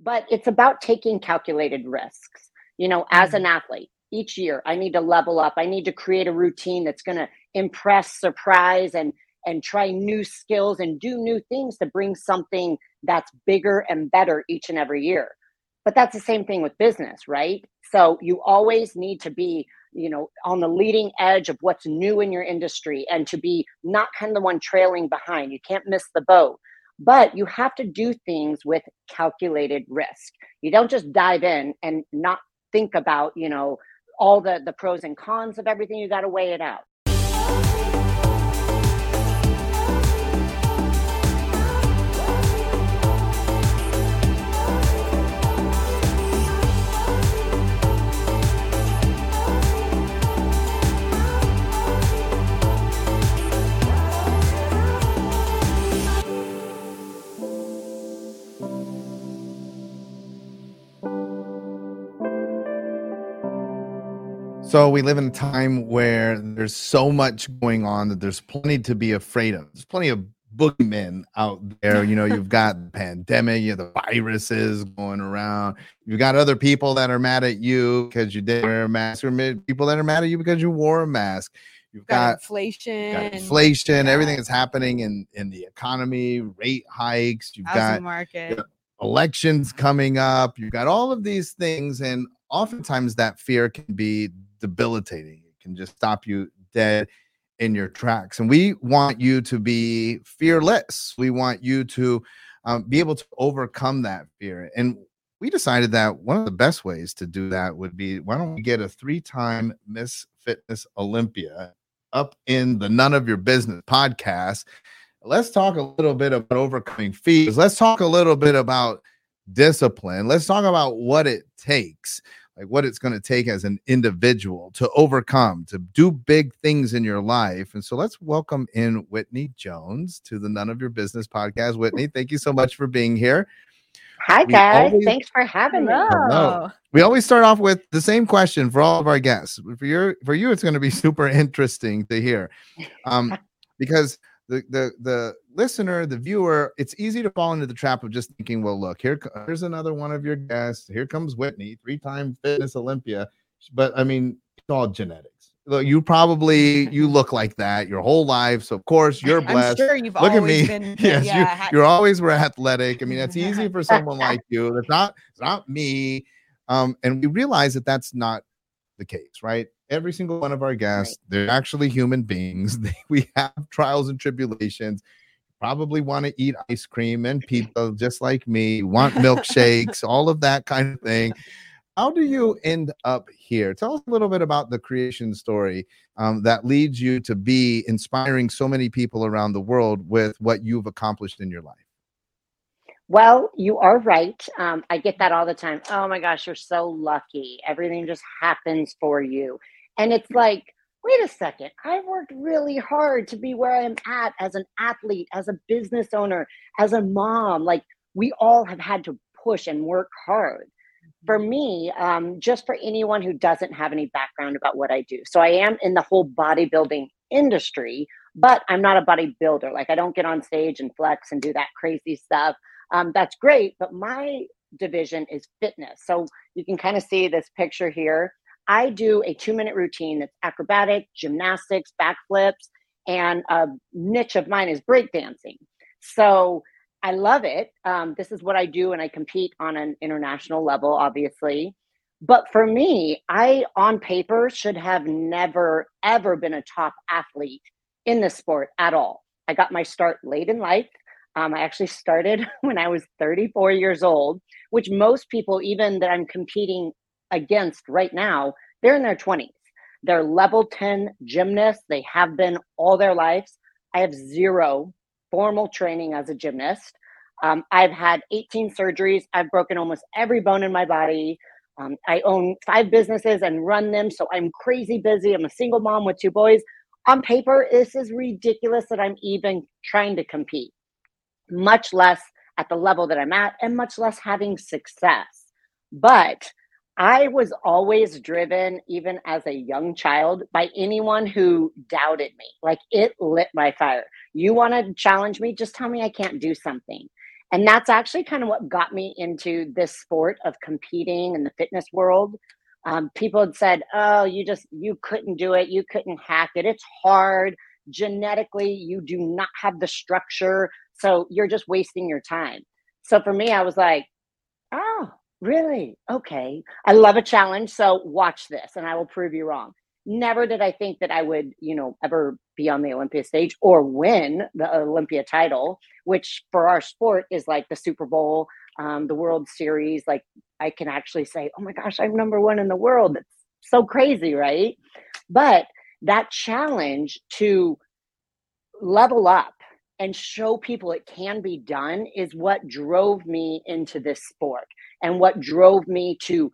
but it's about taking calculated risks. You know, as an mm-hmm. athlete, each year I need to level up. I need to create a routine that's going to impress, surprise, and and try new skills and do new things to bring something that's bigger and better each and every year. But that's the same thing with business, right? So you always need to be, you know, on the leading edge of what's new in your industry and to be not kind of the one trailing behind. You can't miss the boat. But you have to do things with calculated risk. You don't just dive in and not think about, you know, all the the pros and cons of everything. You got to weigh it out. So we live in a time where there's so much going on that there's plenty to be afraid of. There's plenty of boogeymen out there. You know, you've got the pandemic, you have the viruses going around. You've got other people that are mad at you because you didn't wear a mask, or people that are mad at you because you wore a mask. You've got, got inflation, got inflation, yeah. everything that's happening in in the economy, rate hikes. You've Housing got market. elections coming up. You've got all of these things, and oftentimes that fear can be debilitating. It can just stop you dead in your tracks. And we want you to be fearless. We want you to um, be able to overcome that fear. And we decided that one of the best ways to do that would be why don't we get a three time Miss Fitness Olympia up in the None of Your Business podcast? Let's talk a little bit about overcoming fears. Let's talk a little bit about discipline. Let's talk about what it takes like what it's going to take as an individual to overcome, to do big things in your life. And so let's welcome in Whitney Jones to the None of Your Business podcast. Whitney, thank you so much for being here. Hi, guys. Always, Thanks for having me. Hello. We always start off with the same question for all of our guests. For your for you, it's going to be super interesting to hear, um, because the the the listener, the viewer, it's easy to fall into the trap of just thinking, well, look, here here's another one of your guests. Here comes Whitney, three-time fitness Olympia. But I mean, it's all genetics. You probably you look like that your whole life, so of course you're blessed. I'm sure you've look at me. Been, yes, yeah, you, are always were athletic. I mean, that's easy for someone like you. That's not it's not me. Um, and we realize that that's not the case, right? Every single one of our guests, right. they're actually human beings. They, we have trials and tribulations. Probably want to eat ice cream and pizza just like me, want milkshakes, all of that kind of thing. How do you end up here? Tell us a little bit about the creation story um, that leads you to be inspiring so many people around the world with what you've accomplished in your life. Well, you are right. Um, I get that all the time. Oh my gosh, you're so lucky. Everything just happens for you. And it's like, wait a second, I've worked really hard to be where I'm at as an athlete, as a business owner, as a mom. Like, we all have had to push and work hard. For mm-hmm. me, um, just for anyone who doesn't have any background about what I do. So, I am in the whole bodybuilding industry, but I'm not a bodybuilder. Like, I don't get on stage and flex and do that crazy stuff. Um, that's great, but my division is fitness. So, you can kind of see this picture here. I do a two minute routine that's acrobatic, gymnastics, backflips, and a niche of mine is breakdancing. So I love it. Um, this is what I do, and I compete on an international level, obviously. But for me, I, on paper, should have never, ever been a top athlete in the sport at all. I got my start late in life. Um, I actually started when I was 34 years old, which most people, even that I'm competing against right now, they're in their 20s. They're level 10 gymnasts. They have been all their lives. I have zero formal training as a gymnast. Um, I've had 18 surgeries. I've broken almost every bone in my body. Um, I own five businesses and run them. So I'm crazy busy. I'm a single mom with two boys. On paper, this is ridiculous that I'm even trying to compete, much less at the level that I'm at, and much less having success. But I was always driven, even as a young child, by anyone who doubted me. Like it lit my fire. You want to challenge me? Just tell me I can't do something. And that's actually kind of what got me into this sport of competing in the fitness world. Um, people had said, "Oh, you just you couldn't do it. You couldn't hack it. It's hard genetically. You do not have the structure, so you're just wasting your time." So for me, I was like, "Oh, really? Okay. I love a challenge. So watch this, and I will prove you wrong." Never did I think that I would, you know, ever be on the Olympia stage or win the Olympia title, which for our sport is like the Super Bowl, um, the World Series. Like I can actually say, oh my gosh, I'm number one in the world. That's so crazy, right? But that challenge to level up and show people it can be done is what drove me into this sport and what drove me to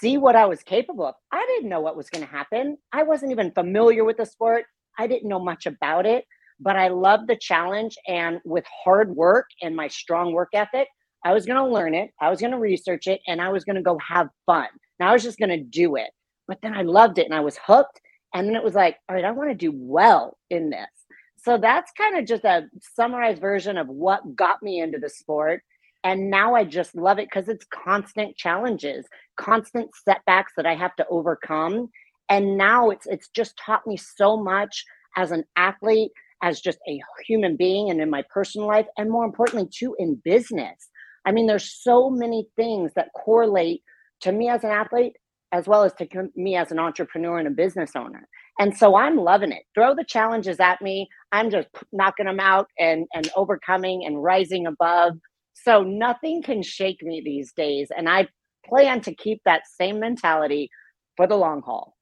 see what I was capable of. I didn't know what was going to happen. I wasn't even familiar with the sport. I didn't know much about it, but I loved the challenge. And with hard work and my strong work ethic, I was going to learn it, I was going to research it, and I was going to go have fun. Now I was just going to do it. But then I loved it and I was hooked. And then it was like, all right, I want to do well in this. So that's kind of just a summarized version of what got me into the sport. And now I just love it because it's constant challenges, constant setbacks that I have to overcome. And now it's it's just taught me so much as an athlete, as just a human being and in my personal life, and more importantly, too, in business. I mean, there's so many things that correlate to me as an athlete as well as to me as an entrepreneur and a business owner. And so I'm loving it. Throw the challenges at me. I'm just knocking them out and and overcoming and rising above. So nothing can shake me these days and I plan to keep that same mentality for the long haul.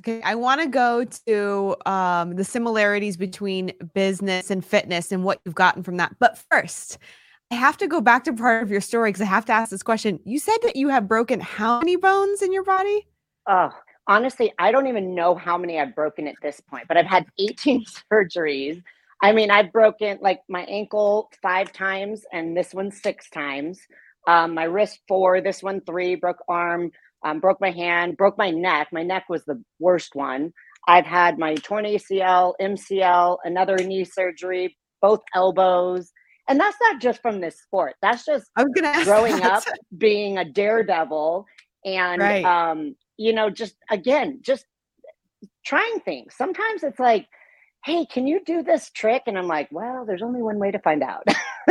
Okay, I want to go to um, the similarities between business and fitness and what you've gotten from that. But first, I have to go back to part of your story because I have to ask this question. You said that you have broken how many bones in your body? Oh, honestly, I don't even know how many I've broken at this point, but I've had 18 surgeries. I mean, I've broken like my ankle five times and this one six times. Um, my wrist four, this one three, broke arm, um, broke my hand, broke my neck. My neck was the worst one. I've had my torn ACL, MCL, another knee surgery, both elbows and that's not just from this sport that's just I was gonna growing that. up being a daredevil and right. um you know just again just trying things. Sometimes it's like hey can you do this trick? And i'm like well there's only one way to find out.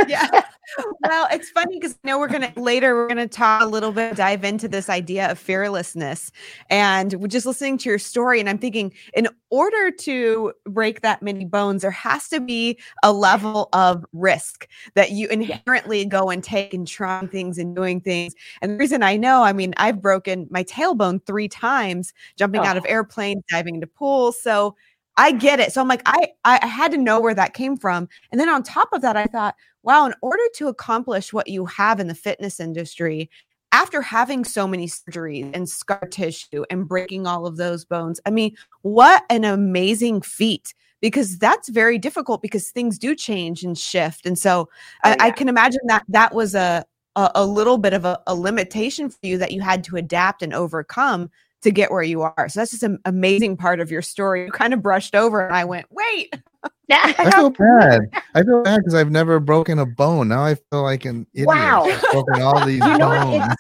Yeah well, it's funny because I know we're gonna later we're gonna talk a little bit, dive into this idea of fearlessness. And we're just listening to your story, and I'm thinking, in order to break that many bones, there has to be a level of risk that you inherently go and take in trying things and doing things. And the reason I know, I mean, I've broken my tailbone three times jumping oh. out of oh. airplanes, diving into pools. So I get it. So I'm like, I I had to know where that came from. And then on top of that, I thought, wow, in order to accomplish what you have in the fitness industry, after having so many surgeries and scar tissue and breaking all of those bones, I mean, what an amazing feat because that's very difficult because things do change and shift. And so oh, I. I, can imagine that that was a, a, a little bit of a, a limitation for you that you had to adapt and overcome to get where you are. So that's just an amazing part of your story. You kind of brushed over and I went, wait. I feel bad. I feel bad because I've never broken a bone. Now I feel like an idiot. Wow. broken all these you know, bones.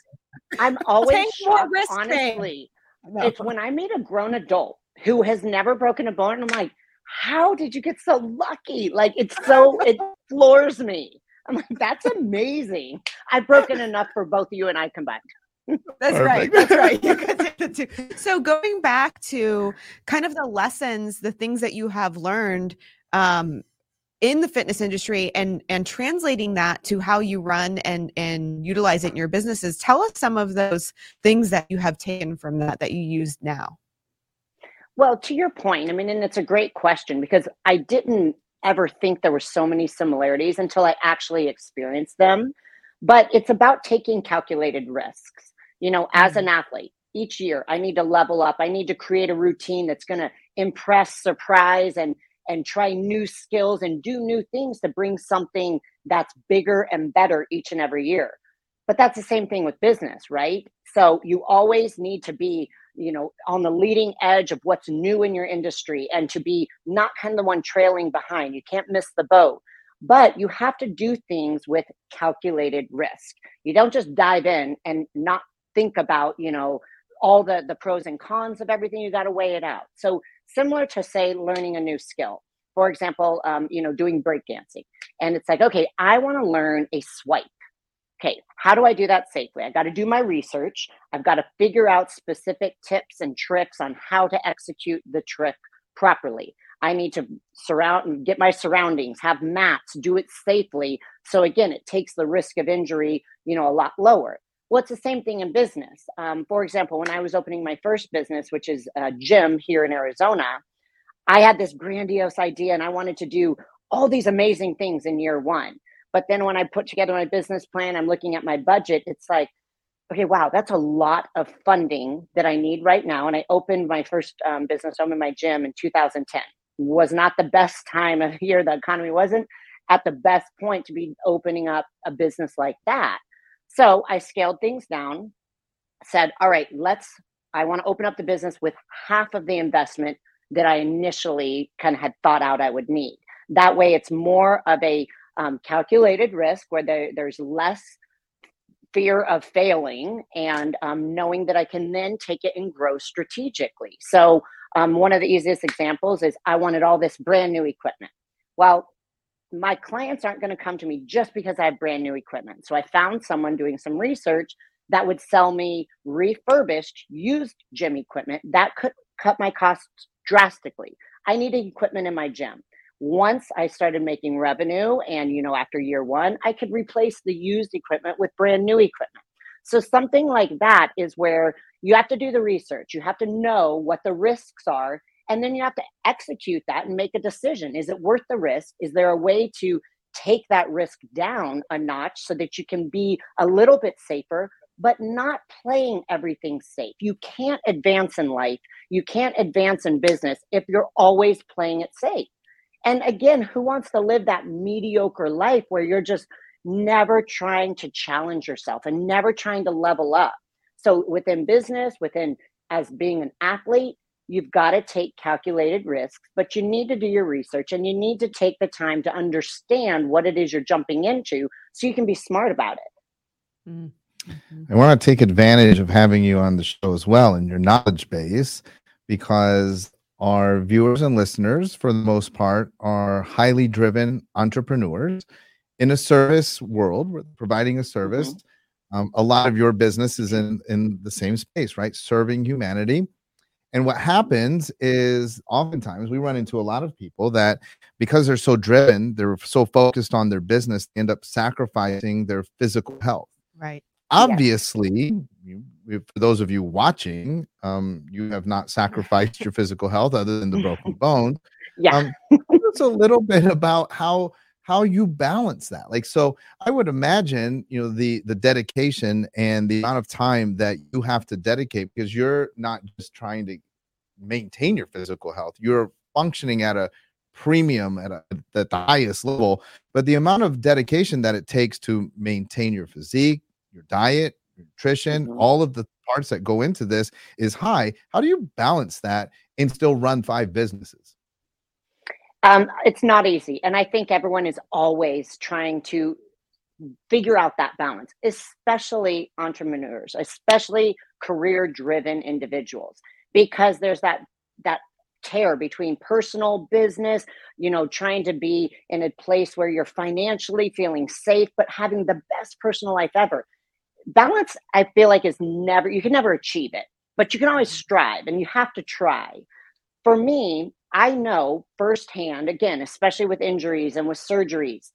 I'm always shocked, honestly. It's when I meet a grown adult who has never broken a bone. I'm like, how did you get so lucky? Like it's so it floors me. I'm like, that's amazing. I've broken enough for both of you and I combined. That's right. That's right. so going back to kind of the lessons, the things that you have learned um, in the fitness industry and and translating that to how you run and and utilize it in your businesses tell us some of those things that you have taken from that that you use now. Well to your point i mean and it's a great question because i didn't ever think there were so many similarities until i actually experienced them. But it's about taking calculated risks you know as mm-hmm. an athlete each year i need to level up. I need to create a routine that's going to impress surprise and and try new skills and do new things to bring something that's bigger and better each and every year. But that's the same thing with business right? So you always need to be you know on the leading edge of what's new in your industry and to be not kind of the one trailing behind. You can't miss the boat. But you have to do things with calculated risk. You don't just dive in and not think about, you know, all the the pros and cons of everything. You got to weigh it out. So similar to say learning a new skill. For example, um, you know, doing breakdancing, and it's like, okay, I want to learn a swipe. Okay, how do I do that safely? I got to do my research. I've got to figure out specific tips and tricks on how to execute the trick properly. I need to surround and get my surroundings, have mats, do it safely. So again, it takes the risk of injury, you know, a lot lower. Well, it's the same thing in business. Um, for example, when I was opening my first business, which is a gym here in Arizona, I had this grandiose idea and I wanted to do all these amazing things in year one. But then when I put together my business plan, I'm looking at my budget, it's like, okay, wow, that's a lot of funding that I need right now. And I opened my first um, business in my gym in 2010. Was not the best time of year. The economy wasn't at the best point to be opening up a business like that. So I scaled things down, said, all right, let's, I want to open up the business with half of the investment that I initially kind of had thought out I would need. That way, it's more of a um, calculated risk where there, there's less fear of failing and um, knowing that I can then take it and grow strategically. So, um, one of the easiest examples is I wanted all this brand new equipment. Well, my clients aren't going to come to me just because I have brand new equipment. So, I found someone doing some research that would sell me refurbished used gym equipment that could cut my costs drastically. I needed equipment in my gym once I started making revenue and, you know, after year one, I could replace the used equipment with brand new equipment. So something like that is where you have to do the research. You have to know what the risks are. And then you have to execute that and make a decision. Is it worth the risk? Is there a way to take that risk down a notch so that you can be a little bit safer, but not playing everything safe? You can't advance in life. You can't advance in business if you're always playing it safe. And again, who wants to live that mediocre life where you're just never trying to challenge yourself and never trying to level up? So within business, within as being an athlete, you've got to take calculated risks, but you need to do your research and you need to take the time to understand what it is you're jumping into so you can be smart about it. Mm-hmm. I want to take advantage of having you on the show as well and your knowledge base because our viewers and listeners, for the most part, are highly driven entrepreneurs in a service world, providing a service. Mm-hmm. Um, a lot of your business is in in the same space, right? Serving humanity. And what happens is oftentimes we run into a lot of people that because they're so driven, they're so focused on their business, end up sacrificing their physical health. Right. Obviously, you, for those of you watching, um, you have not sacrificed your physical health other than the broken bone. Yeah. Um, it's a little bit about how how you balance that. Like, so I would imagine, you know, the the dedication and the amount of time that you have to dedicate because you're not just trying to maintain your physical health. You're functioning at a premium at, a, at the highest level, but the amount of dedication that it takes to maintain your physique, your diet, your nutrition, mm-hmm. all of the parts that go into this is high. How do you balance that and still run five businesses? Um, it's not easy. And I think everyone is always trying to figure out that balance, especially entrepreneurs, especially career driven individuals, because there's that, that tear between personal business you know trying to be in a place where you're financially feeling safe but having the best personal life ever balance i feel like is never you can never achieve it but you can always mm-hmm. strive and you have to try for me i know firsthand again especially with injuries and with surgeries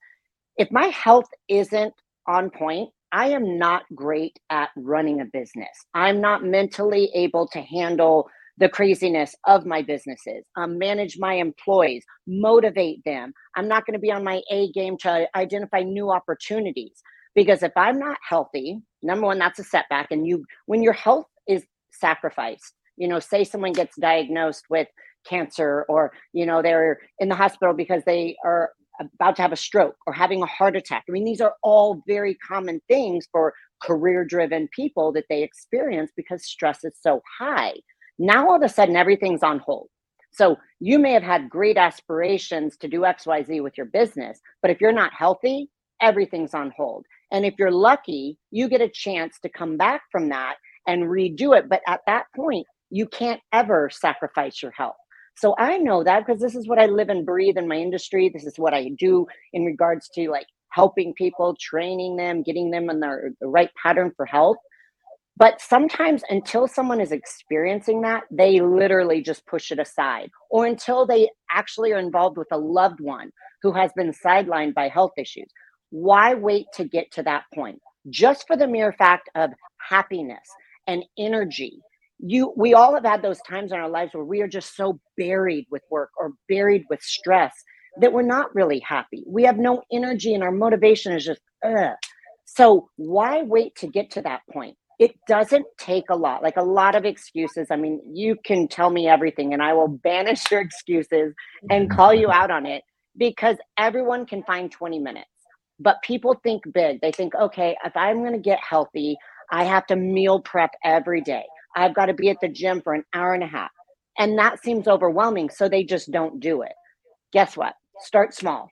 if my health isn't on point i am not great at running a business. I'm not mentally able to handle the craziness of my businesses, um, manage my employees, motivate them. I'm not going to be on my A game to identify new opportunities because if i'm not healthy number one that's a setback. And you when your health is sacrificed you know say someone gets diagnosed with cancer or you know they're in the hospital because they are about to have a stroke or having a heart attack i mean these are all very common things for career driven people that they experience because stress is so high now all of a sudden everything's on hold So you may have had great aspirations to do XYZ with your business, but if you're not healthy, everything's on hold. And if you're lucky, you get a chance to come back from that and redo it. But at that point, you can't ever sacrifice your health. So I know that because this is what I live and breathe in my industry. This is what I do in regards to like helping people, training them, getting them in the, the right pattern for health. But sometimes until someone is experiencing that, they literally just push it aside, or until they actually are involved with a loved one who has been sidelined by health issues. Why wait to get to that point? Just for the mere fact of happiness and energy. You, we all have had those times in our lives where we are just so buried with work or buried with stress that we're not really happy. We have no energy and our motivation is just, ugh. So why wait to get to that point? It doesn't take a lot, like a lot of excuses. I mean, you can tell me everything and I will banish your excuses and mm-hmm. call you out on it because everyone can find 20 minutes. But people think big. They think, okay, if I'm going to get healthy, I have to meal prep every day. I've got to be at the gym for an hour and a half. And that seems overwhelming. So they just don't do it. Guess what? Start small.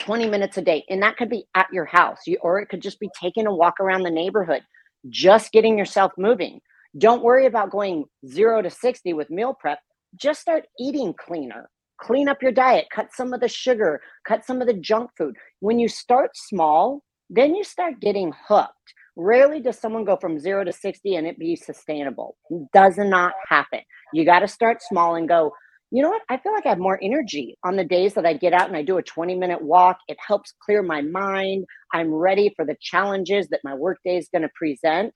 20 minutes a day. And that could be at your house, you, or it could just be taking a walk around the neighborhood, just getting yourself moving. Don't worry about going zero to 60 with meal prep. Just start eating cleaner. Clean up your diet, cut some of the sugar, cut some of the junk food. When you start small, then you start getting hooked. Rarely does someone go from zero to 60 and it be sustainable. Does not happen. You got to start small and go, you know what? I feel like I have more energy on the days that I get out and I do a 20 minute walk. It helps clear my mind. I'm ready for the challenges that my workday is going to present.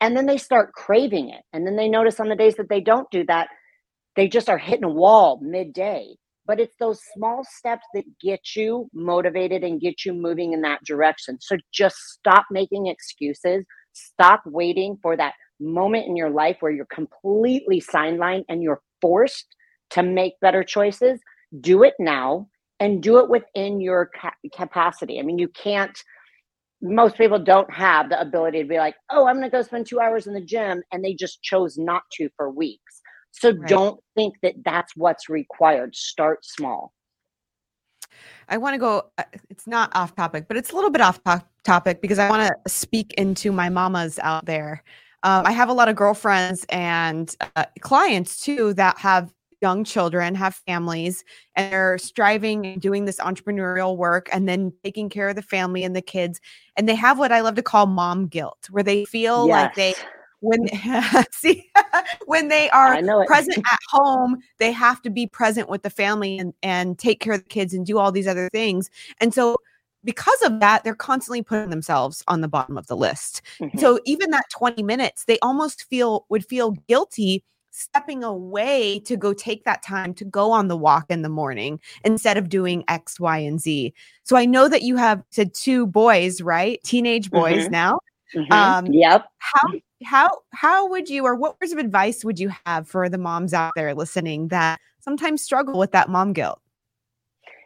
And then they start craving it. And then they notice on the days that they don't do that, they just are hitting a wall midday. But it's those small steps that get you motivated and get you moving in that direction. So just stop making excuses. Stop waiting for that moment in your life where you're completely sidelined and you're forced to make better choices, do it now and do it within your ca- capacity. I mean, you can't, most people don't have the ability to be like, oh, I'm going to go spend two hours in the gym, and they just chose not to for weeks. So right. don't think that that's what's required. Start small. I want to go, uh, it's not off topic, but it's a little bit off topic because I want to speak into my mamas out there. Um, I have a lot of girlfriends and uh, clients too that have young children, have families, and they're striving and doing this entrepreneurial work and then taking care of the family and the kids. And they have what I love to call mom guilt, where they feel yes. like they when see when they are present at home they have to be present with the family and and take care of the kids and do all these other things and so because of that they're constantly putting themselves on the bottom of the list mm-hmm. so even that 20 minutes they almost feel would feel guilty stepping away to go take that time to go on the walk in the morning instead of doing X, Y, and Z. So I know that you have said two boys, right? Teenage boys mm-hmm. now. Mm-hmm. Um, yep. How how how would you or what words of advice would you have for the moms out there listening that sometimes struggle with that mom guilt?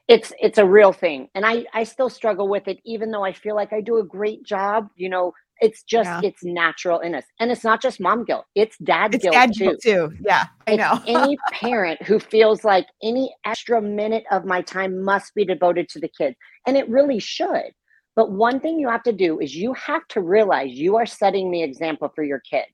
It's it's a real thing, and I I still struggle with it, even though I feel like I do a great job. You know, it's just yeah. it's natural in us, and it's not just mom guilt; it's dad it's guilt dad too. Guilt too. Yeah, I know. any parent who feels like any extra minute of my time must be devoted to the kids, and it really should. But one thing you have to do is you have to realize you are setting the example for your kids.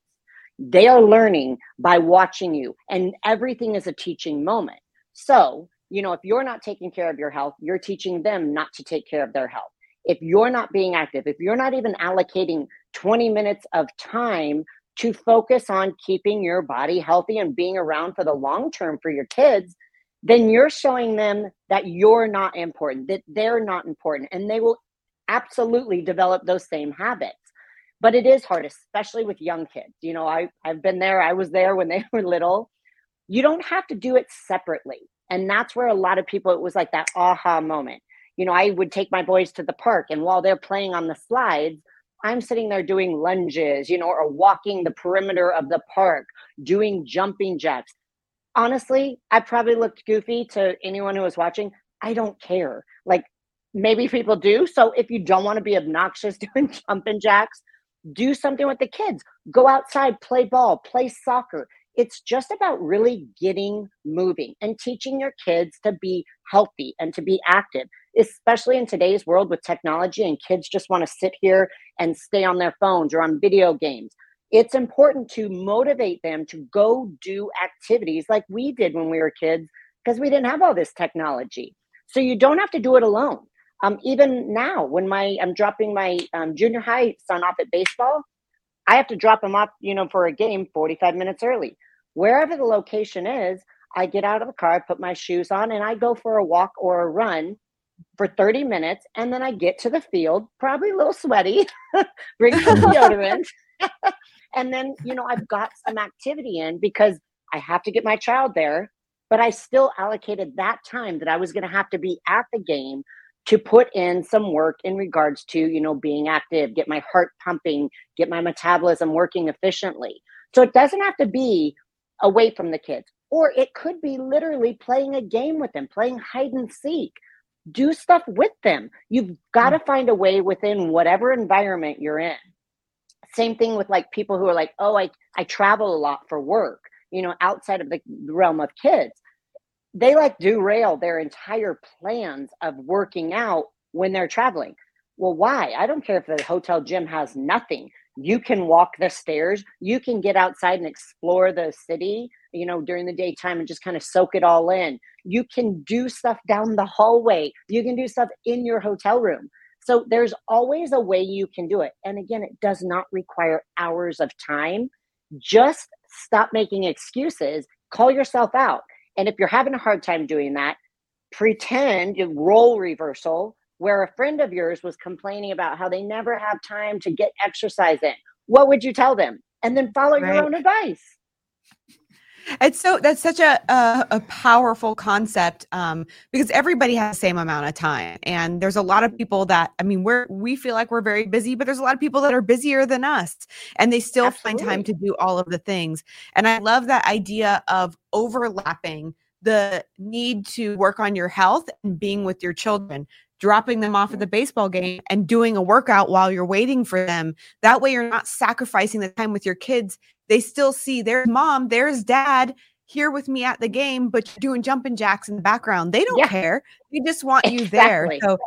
They are learning by watching you, and everything is a teaching moment. So, you know, if you're not taking care of your health, you're teaching them not to take care of their health if you're not being active, if you're not even allocating 20 minutes of time to focus on keeping your body healthy and being around for the long term for your kids, then you're showing them that you're not important, that they're not important, and they will absolutely develop those same habits. But it is hard, especially with young kids. You know, I, I've been there, I was there when they were little. You don't have to do it separately. And that's where a lot of people, it was like that aha moment you know, I would take my boys to the park, and while they're playing on the slides, I'm sitting there doing lunges, you know, or walking the perimeter of the park, doing jumping jacks. Honestly, I probably looked goofy to anyone who was watching. I don't care. Like maybe people do. So if you don't want to be obnoxious doing jumping jacks, do something with the kids. Go outside, play ball, play soccer, It's just about really getting moving and teaching your kids to be healthy and to be active, especially in today's world with technology and kids just want to sit here and stay on their phones or on video games. It's important to motivate them to go do activities like we did when we were kids because we didn't have all this technology. So you don't have to do it alone. Um, even now, when my I'm dropping my um, junior high son off at baseball, I have to drop him off, you know, for a game 45 minutes early. Wherever the location is, I get out of the car, put my shoes on, and I go for a walk or a run for 30 minutes. And then I get to the field, probably a little sweaty, bring some deodorant. and then, you know, I've got some activity in because I have to get my child there but I still allocated that time that I was going to have to be at the game to put in some work in regards to, you know, being active, get my heart pumping, get my metabolism working efficiently. So it doesn't have to be away from the kids, or it could be literally playing a game with them, playing hide and seek. Do stuff with them. You've got to mm. find a way within whatever environment you're in. Same thing with like people who are like, oh, I, I travel a lot for work you know, outside of the realm of kids. They like derail their entire plans of working out when they're traveling. Well, why? I don't care if the hotel gym has nothing. You can walk the stairs, you can get outside and explore the city, you know, during the daytime and just kind of soak it all in. You can do stuff down the hallway, you can do stuff in your hotel room. So there's always a way you can do it. And again, it does not require hours of time. Just stop making excuses, call yourself out. And if you're having a hard time doing that, pretend role reversal where a friend of yours was complaining about how they never have time to get exercise in. What would you tell them? And then follow right. your own advice. It's so that's such a a, a powerful concept um, because everybody has the same amount of time, and there's a lot of people that I mean we're we feel like we're very busy, but there's a lot of people that are busier than us, and they still Absolutely. find time to do all of the things. And I love that idea of overlapping the need to work on your health and being with your children dropping them off at the baseball game and doing a workout while you're waiting for them. That way, you're not sacrificing the time with your kids they still see there's mom, there's dad here with me at the game, but you're doing jumping jacks in the background. They don't yeah. care. They just want you exactly. there. So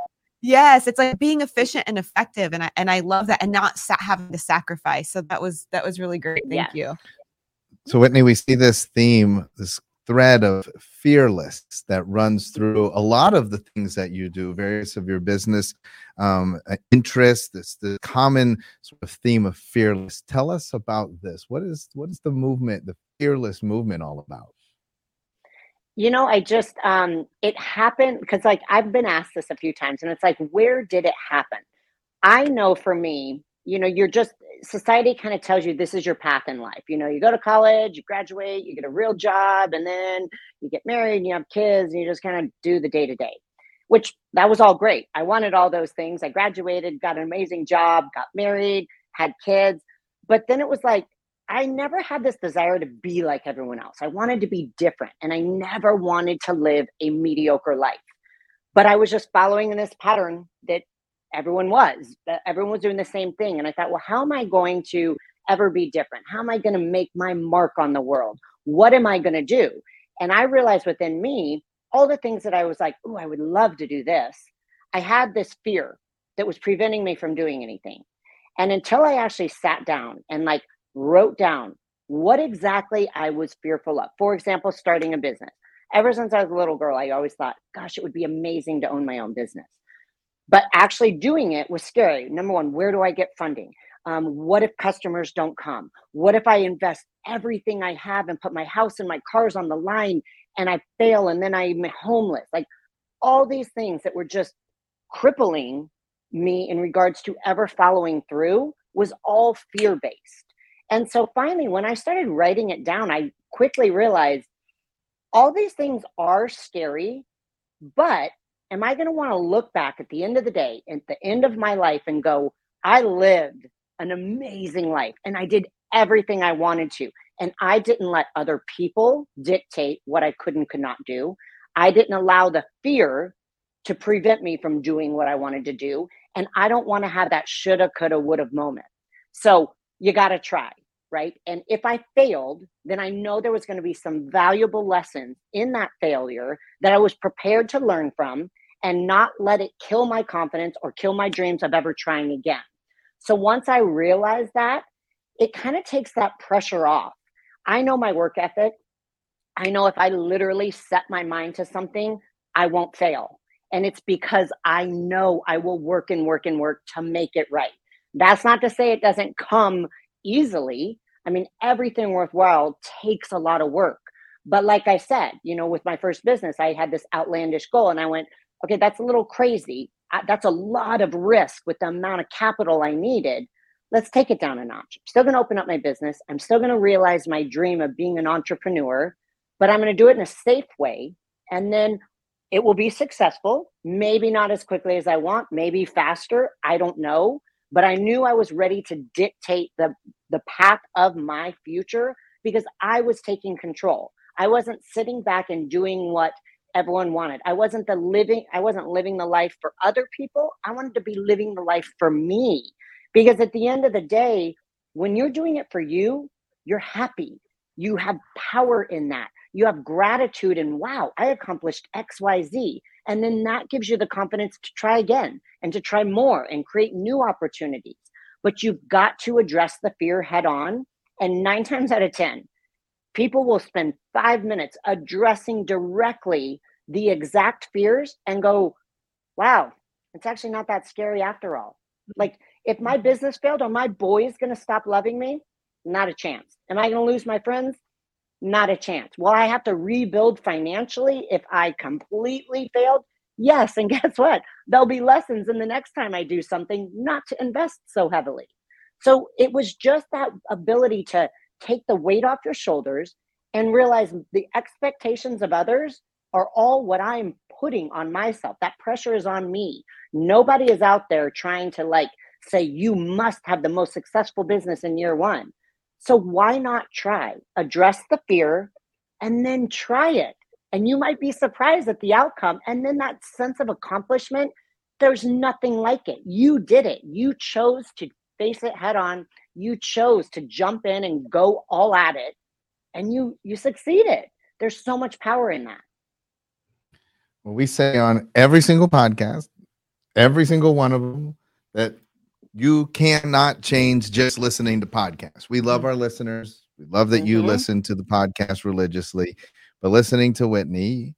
yes, it's like being efficient and effective, and I and I love that, and not sa- having to sacrifice. So that was that was really great. Thank yeah. you. So Whitney, we see this theme, this thread of fearless that runs through a lot of the things that you do, various of your business um, uh, interests. This the common sort of theme of fearless. Tell us about this. What is what is the movement, the fearless movement, all about? You know, I just um, it happened because like I've been asked this a few times, and it's like, where did it happen? I know for me, you know, you're just society kind of tells you this is your path in life. You know, you go to college, you graduate, you get a real job, and then you get married and you have kids and you just kind of do the day to day, which that was all great. I wanted all those things. I graduated, got an amazing job, got married, had kids. But then it was like, I never had this desire to be like everyone else. I wanted to be different and I never wanted to live a mediocre life. But I was just following in this pattern that everyone was everyone was doing the same thing. And i thought well how am i going to ever be different? How am i going to make my mark on the world? What am i going to do? And i realized within me all the things that i was like oh i would love to do this i had this fear that was preventing me from doing anything. And until i actually sat down and like wrote down what exactly i was fearful of for example starting a business. Ever since i was a little girl i always thought gosh it would be amazing to own my own business but actually doing it was scary. Number one, where do I get funding? Um, what if customers don't come? What if I invest everything I have and put my house and my cars on the line and I fail and then I'm homeless? Like all these things that were just crippling me in regards to ever following through was all fear based. And so finally, when I started writing it down, I quickly realized all these things are scary, but am I going to want to look back at the end of the day, at the end of my life, and go, I lived an amazing life and I did everything I wanted to. And I didn't let other people dictate what I could and could not do. I didn't allow the fear to prevent me from doing what I wanted to do. And I don't want to have that shoulda, coulda, woulda moment. So you got to try. right? And if I failed, then I know there was going to be some valuable lessons in that failure that I was prepared to learn from and not let it kill my confidence or kill my dreams of ever trying again. So once I realized that, it kind of takes that pressure off. I know my work ethic. I know if I literally set my mind to something, I won't fail. And it's because I know I will work and work and work to make it right. That's not to say it doesn't come easily. I mean, everything worthwhile takes a lot of work. But like I said, you know, with my first business, I had this outlandish goal and I went, okay, that's a little crazy. That's a lot of risk with the amount of capital I needed. Let's take it down a notch. I'm still going to open up my business. I'm still going to realize my dream of being an entrepreneur, but I'm going to do it in a safe way. And then it will be successful, maybe not as quickly as I want, maybe faster. I don't know. But I knew I was ready to dictate the, the path of my future because I was taking control. I wasn't sitting back and doing what everyone wanted. I wasn't the living, I wasn't living the life for other people. I wanted to be living the life for me. Because at the end of the day, when you're doing it for you, you're happy. You have power in that you have gratitude and wow, I accomplished XYZ. And then that gives you the confidence to try again and to try more and create new opportunities. But you've got to address the fear head on. And nine times out of 10, people will spend five minutes addressing directly the exact fears and go, wow, it's actually not that scary after all. Mm-hmm. Like, if my mm-hmm. business failed, are my boys going to stop loving me? Not a chance. Am I going to lose my friends? Not a chance. Will I have to rebuild financially if I completely failed? Yes. And guess what? There'll be lessons in the next time I do something not to invest so heavily. So it was just that ability to take the weight off your shoulders and realize the expectations of others are all what I'm putting on myself. That pressure is on me. Nobody is out there trying to like say, you must have the most successful business in year one. So why not try? Address the fear and then try it. And you might be surprised at the outcome. And then that sense of accomplishment, there's nothing like it. You did it. You chose to face it head on. You chose to jump in and go all at it. And you you succeeded. There's so much power in that. Well, we say on every single podcast, every single one of them, that you cannot change just listening to podcasts. We love our listeners. We love that mm-hmm. you listen to the podcast religiously, but listening to Whitney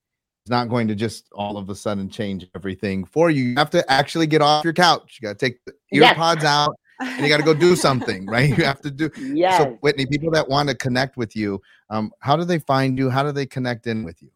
is not going to just all of a sudden change everything for you. You have to actually get off your couch. You got to take the earpods yes. out and you got to go do something, right? You have to do. Yes. So, Whitney, people that want to connect with you, um, how do they find you? How do they connect in with you?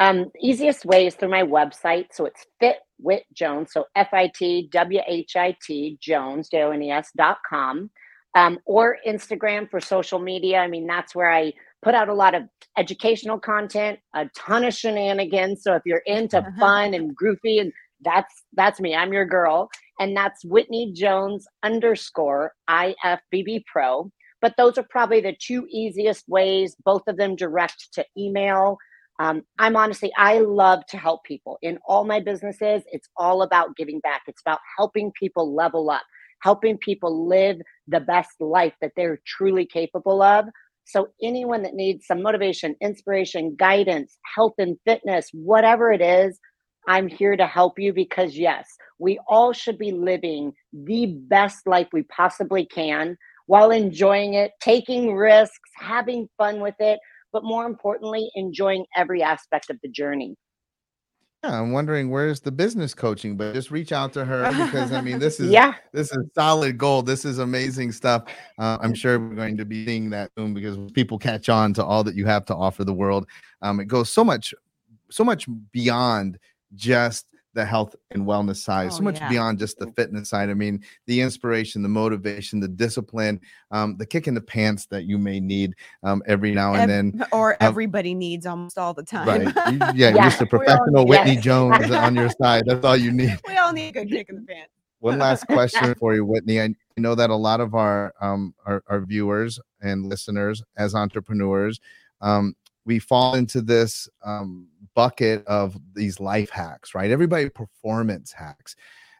Um, easiest way is through my website. So it's Fitwhit Jones. So F I T W H I T Jones, J O N E S dot com. Um, or Instagram for social media. I mean, that's where I put out a lot of educational content, a ton of shenanigans. So if you're into uh-huh. fun and goofy, and that's that's me. I'm your girl, and that's Whitney Jones underscore IFBB Pro. But those are probably the two easiest ways. Both of them direct to email. Um, I'm honestly, I love to help people in all my businesses. It's all about giving back. It's about helping people level up, helping people live the best life that they're truly capable of. So, anyone that needs some motivation, inspiration, guidance, health and fitness, whatever it is, I'm here to help you because, yes, we all should be living the best life we possibly can while enjoying it, taking risks, having fun with it, but more importantly, enjoying every aspect of the journey. Yeah, I'm wondering where's the business coaching, but just reach out to her because I mean this is yeah this is solid gold. This is amazing stuff. Uh, I'm sure we're going to be seeing that soon because people catch on to all that you have to offer the world. Um, it goes so much, so much beyond just the health and wellness side, oh, so much yeah. beyond just the fitness side. I mean, the inspiration, the motivation, the discipline, um, the kick in the pants that you may need um, every now and then, or um, everybody needs almost all the time. Right? yeah, yeah. just a professional all, Whitney yes. Jones on your side. That's all you need. We all need a good kick in the pants. One last question for you, Whitney. I know that a lot of our um, our, our viewers and listeners, as entrepreneurs, um, we fall into this um, bucket of these life hacks, right? Everybody performance hacks.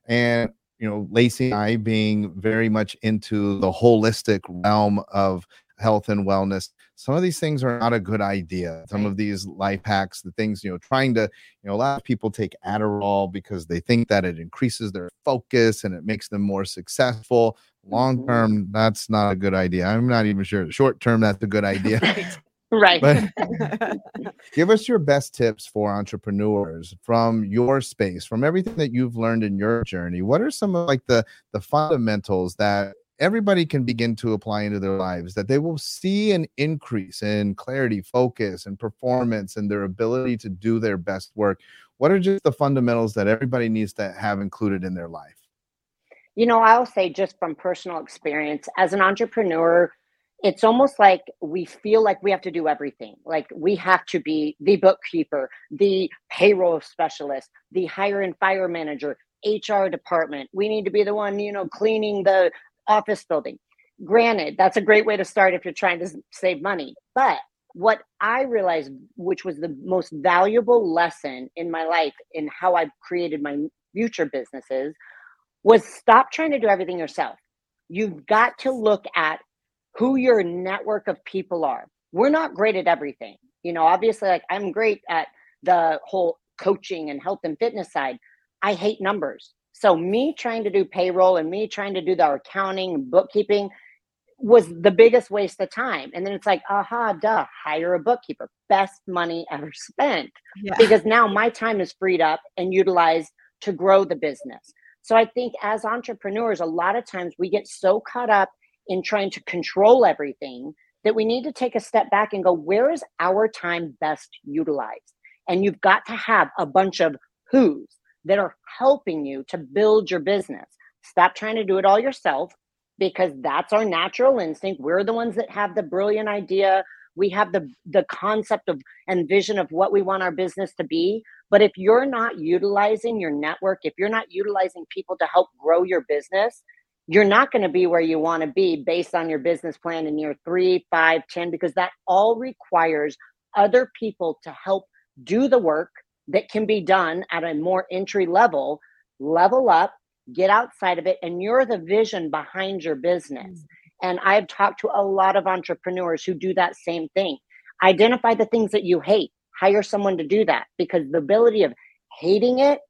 And you know, Lacey and I being very much into the holistic realm of health and wellness, some of these things are not a good idea. Some of these life hacks, the things, you know, trying to, you know, a lot of people take Adderall because they think that it increases their focus and it makes them more successful. Long Mhm. term, that's not a good idea. I'm not even sure. Short term, that's a good idea. Right. But give us your best tips for entrepreneurs from your space, from everything that you've learned in your journey. What are some of like the the fundamentals that everybody can begin to apply into their lives that they will see an increase in clarity, focus, and performance and their ability to do their best work? What are just the fundamentals that everybody needs to have included in their life? You know, I'll say just from personal experience, as an entrepreneur, it's almost like we feel like we have to do everything. Like we have to be the bookkeeper, the payroll specialist, the hire and fire manager, HR department. We need to be the one, you know, cleaning the office building. Granted, that's a great way to start if you're trying to save money. But what I realized, which was the most valuable lesson in my life in how I've created my future businesses, was stop trying to do everything yourself. You've got to look at who your network of people are. We're not great at everything. You know, obviously, like I'm great at the whole coaching and health and fitness side. I hate numbers. So, me trying to do payroll and me trying to do the accounting and bookkeeping was the biggest waste of time. And then it's like, aha, duh, hire a bookkeeper. Best money ever spent yeah. because now my time is freed up and utilized to grow the business. So I think as entrepreneurs, a lot of times we get so caught up in trying to control everything that we need to take a step back and go, where is our time best utilized? And you've got to have a bunch of who's that are helping you to build your business. Stop trying to do it all yourself because that's our natural instinct. We're the ones that have the brilliant idea. We have the the concept of and vision of what we want our business to be. But if you're not utilizing your network, if you're not utilizing people to help grow your business, you're not going to be where you want to be based on your business plan in year three, five, ten, because that all requires other people to help do the work that can be done at a more entry level, level up, get outside of it, and you're the vision behind your business. Mm. And I've talked to a lot of entrepreneurs who do that same thing. Identify the things that you hate, hire someone to do that because the ability of hating it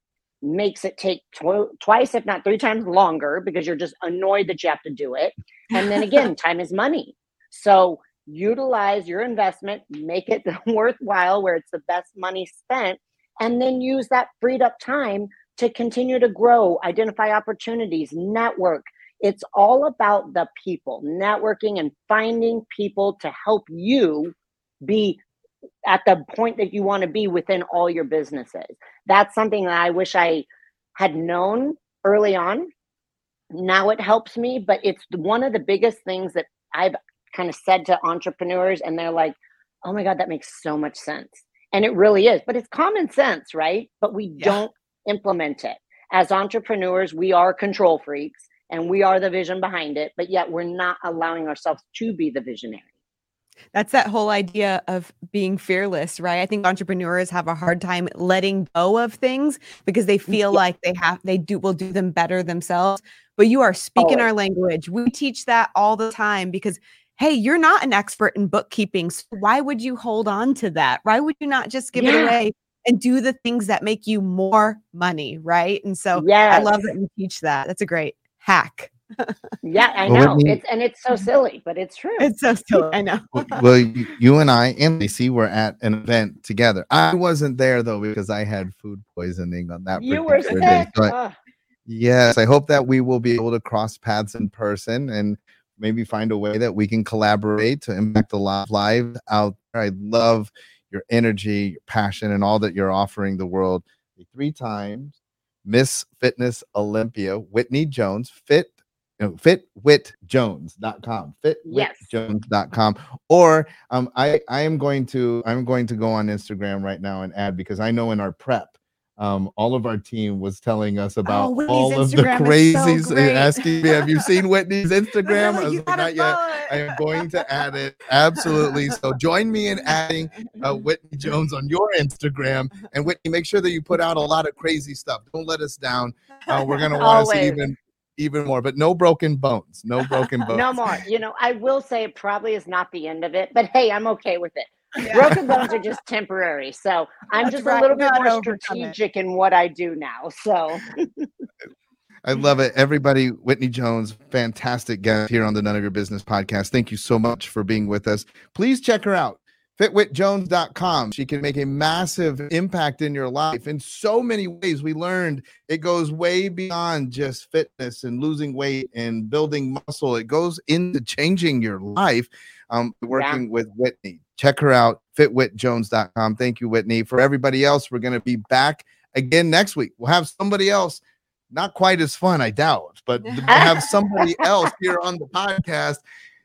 makes it take tw- twice, if not three times longer because you're just annoyed that you have to do it. And then again, time is money. So utilize your investment, make it worthwhile where it's the best money spent, and then use that freed up time to continue to grow, identify opportunities, network. It's all about the people, networking and finding people to help you be at the point that you want to be within all your businesses. That's something that I wish I had known early on. Now it helps me, but it's one of the biggest things that I've kind of said to entrepreneurs, and they're like, oh my God, that makes so much sense. And it really is, but it's common sense, right? But we Yeah. don't implement it. As entrepreneurs, we are control freaks and we are the vision behind it, but yet we're not allowing ourselves to be the visionary. That's that whole idea of being fearless, right? I think entrepreneurs have a hard time letting go of things because they feel Yeah. like they have they do will do them better themselves. But you are speaking our language. We teach that all the time because hey, you're not an expert in bookkeeping. So why would you hold on to that? Why would you not just give it away and do the things that make you more money, right? And so yes. I love that you teach that. That's a great hack. Yeah, I Well, know. Whitney- It's and it's so silly, but it's true. It's so silly. I know. well, well, you, you and I and Lacey were at an event together. I wasn't there though because I had food poisoning on that you were particular day. sick. So I- yes, I hope that we will be able to cross paths in person and maybe find a way that we can collaborate to impact a lot of lives out there. I love your energy, your passion, and all that you're offering the world. Three times Miss Fitness Olympia, Whitney Jones, fit know, fitwitjones.com Yes. fitwitjones.com or um i i am going to i'm going to go on instagram right now and add because i know in our prep um all of our team was telling us about Oh, all of the Instagram is so crazies and great. asking me have you seen whitney's instagram? I was like, not yet. i am going to add it. Absolutely. So join me in adding uh, whitney jones on your instagram. And whitney make sure that you put out a lot of crazy stuff. Don't let us down. Uh, we're gonna want to see even even more, but no broken bones. No broken bones. no more. You know, I will say it probably is not the end of it, but hey, I'm okay with it. Yeah. Broken bones are just temporary. So I'm That's just right. a little bit Gotta more strategic in what I do now. So I love it. Everybody, Whitney Jones, fantastic guest here on the None of Your Business podcast. Thank you so much for being with us. Please check her out. fitwitjones.com. She can make a massive impact in your life in so many ways. We learned it goes way beyond just fitness and losing weight and building muscle. It goes into changing your life. Um, working with Whitney. Check her out, fitwitjones.com. Thank you, Whitney. For everybody else, we're going to be back again next week. We'll have somebody else, not quite as fun, I doubt, but we'll have somebody else here on the podcast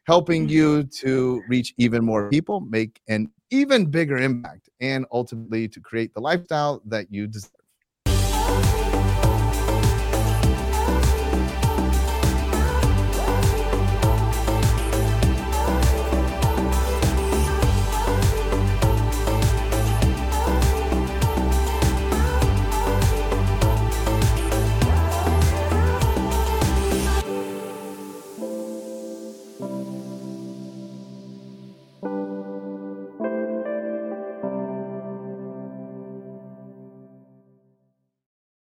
helping mm-hmm. you to reach even more people, make an even bigger impact, and ultimately to create the lifestyle that you desire.